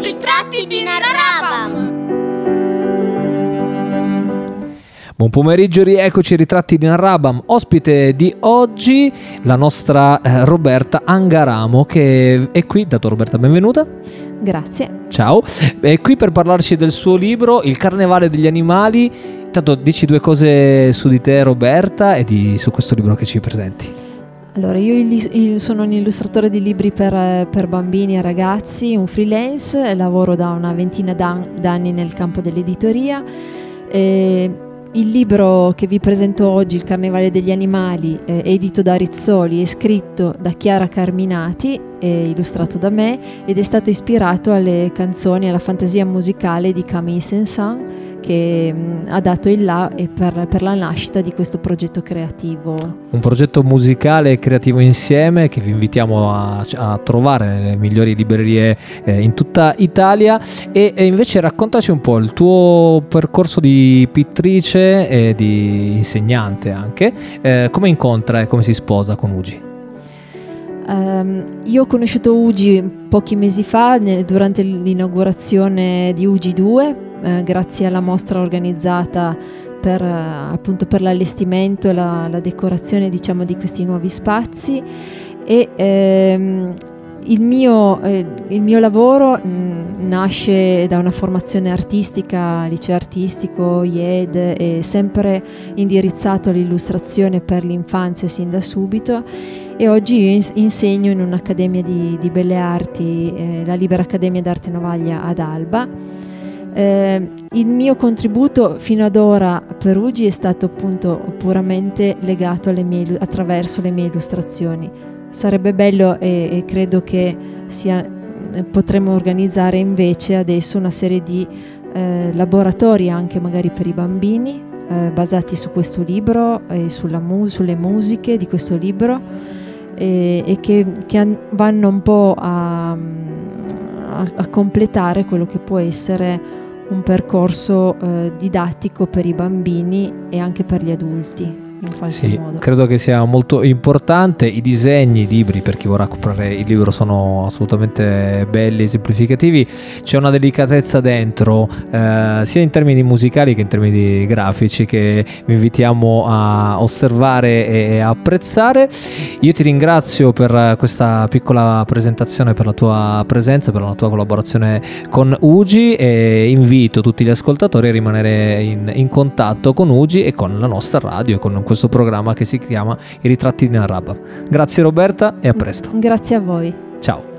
I ritratti di Narrabam. Buon pomeriggio, rieccoci ritratti di Narrabam. Ospite di oggi la nostra eh, Roberta Angaramo che è qui. Dato Roberta, benvenuta. Grazie. Ciao, è qui per parlarci del suo libro Il carnevale degli animali. Intanto dici due cose su di te Roberta e di, su questo libro che ci presenti. Allora, io il- sono un illustratore di libri per, per bambini e ragazzi, un freelance, lavoro da una ventina d'an- d'anni nel campo dell'editoria. E il libro che vi presento oggi, Il Carnevale degli Animali, eh, edito da Rizzoli, è scritto da Chiara Carminati e illustrato da me ed è stato ispirato alle canzoni e alla fantasia musicale di Camille Saint-Saëns che mh, ha dato il là e per, per la nascita di questo progetto creativo. Un progetto musicale e creativo insieme che vi invitiamo a, a trovare nelle migliori librerie eh, in tutta Italia e, e invece raccontaci un po' il tuo percorso di pittrice e di insegnante anche, eh, come incontra e come si sposa con Ugi? Ehm, io ho conosciuto Ugi pochi mesi fa ne- durante l'inaugurazione di Ugi 2, eh, grazie alla mostra organizzata per, eh, appunto per l'allestimento e la, la decorazione diciamo, di questi nuovi spazi e ehm, il mio, eh, il mio lavoro mh, nasce da una formazione artistica, liceo artistico, IED, e sempre indirizzato all'illustrazione per l'infanzia sin da subito e oggi io ins- insegno in un'accademia di, di belle arti, eh, la Libera Accademia d'Arte Novaglia ad Alba. Eh, il mio contributo fino ad ora per Ugi è stato appunto puramente legato mie, attraverso le mie illustrazioni. Sarebbe bello e, e credo che sia, eh, potremmo organizzare invece adesso una serie di eh, laboratori anche magari per i bambini eh, basati su questo libro e mu- sulle musiche di questo libro e, e che, che an- vanno un po' a, a- completare quello che può essere un percorso eh, didattico per i bambini e anche per gli adulti in qualche Sì, modo. credo che sia molto importante. I disegni, i libri, per chi vorrà comprare il libro, sono assolutamente belli, esemplificativi. C'è una delicatezza dentro, eh, sia in termini musicali che in termini grafici, che vi invitiamo a osservare e apprezzare. Io ti ringrazio per questa piccola presentazione, per la tua presenza, per la tua collaborazione con Ugi e invito tutti gli ascoltatori a rimanere in, in contatto con Ugi e con la nostra radio e con questo programma che si chiama I ritratti di Narraba. Grazie Roberta e a presto. Grazie a voi. Ciao.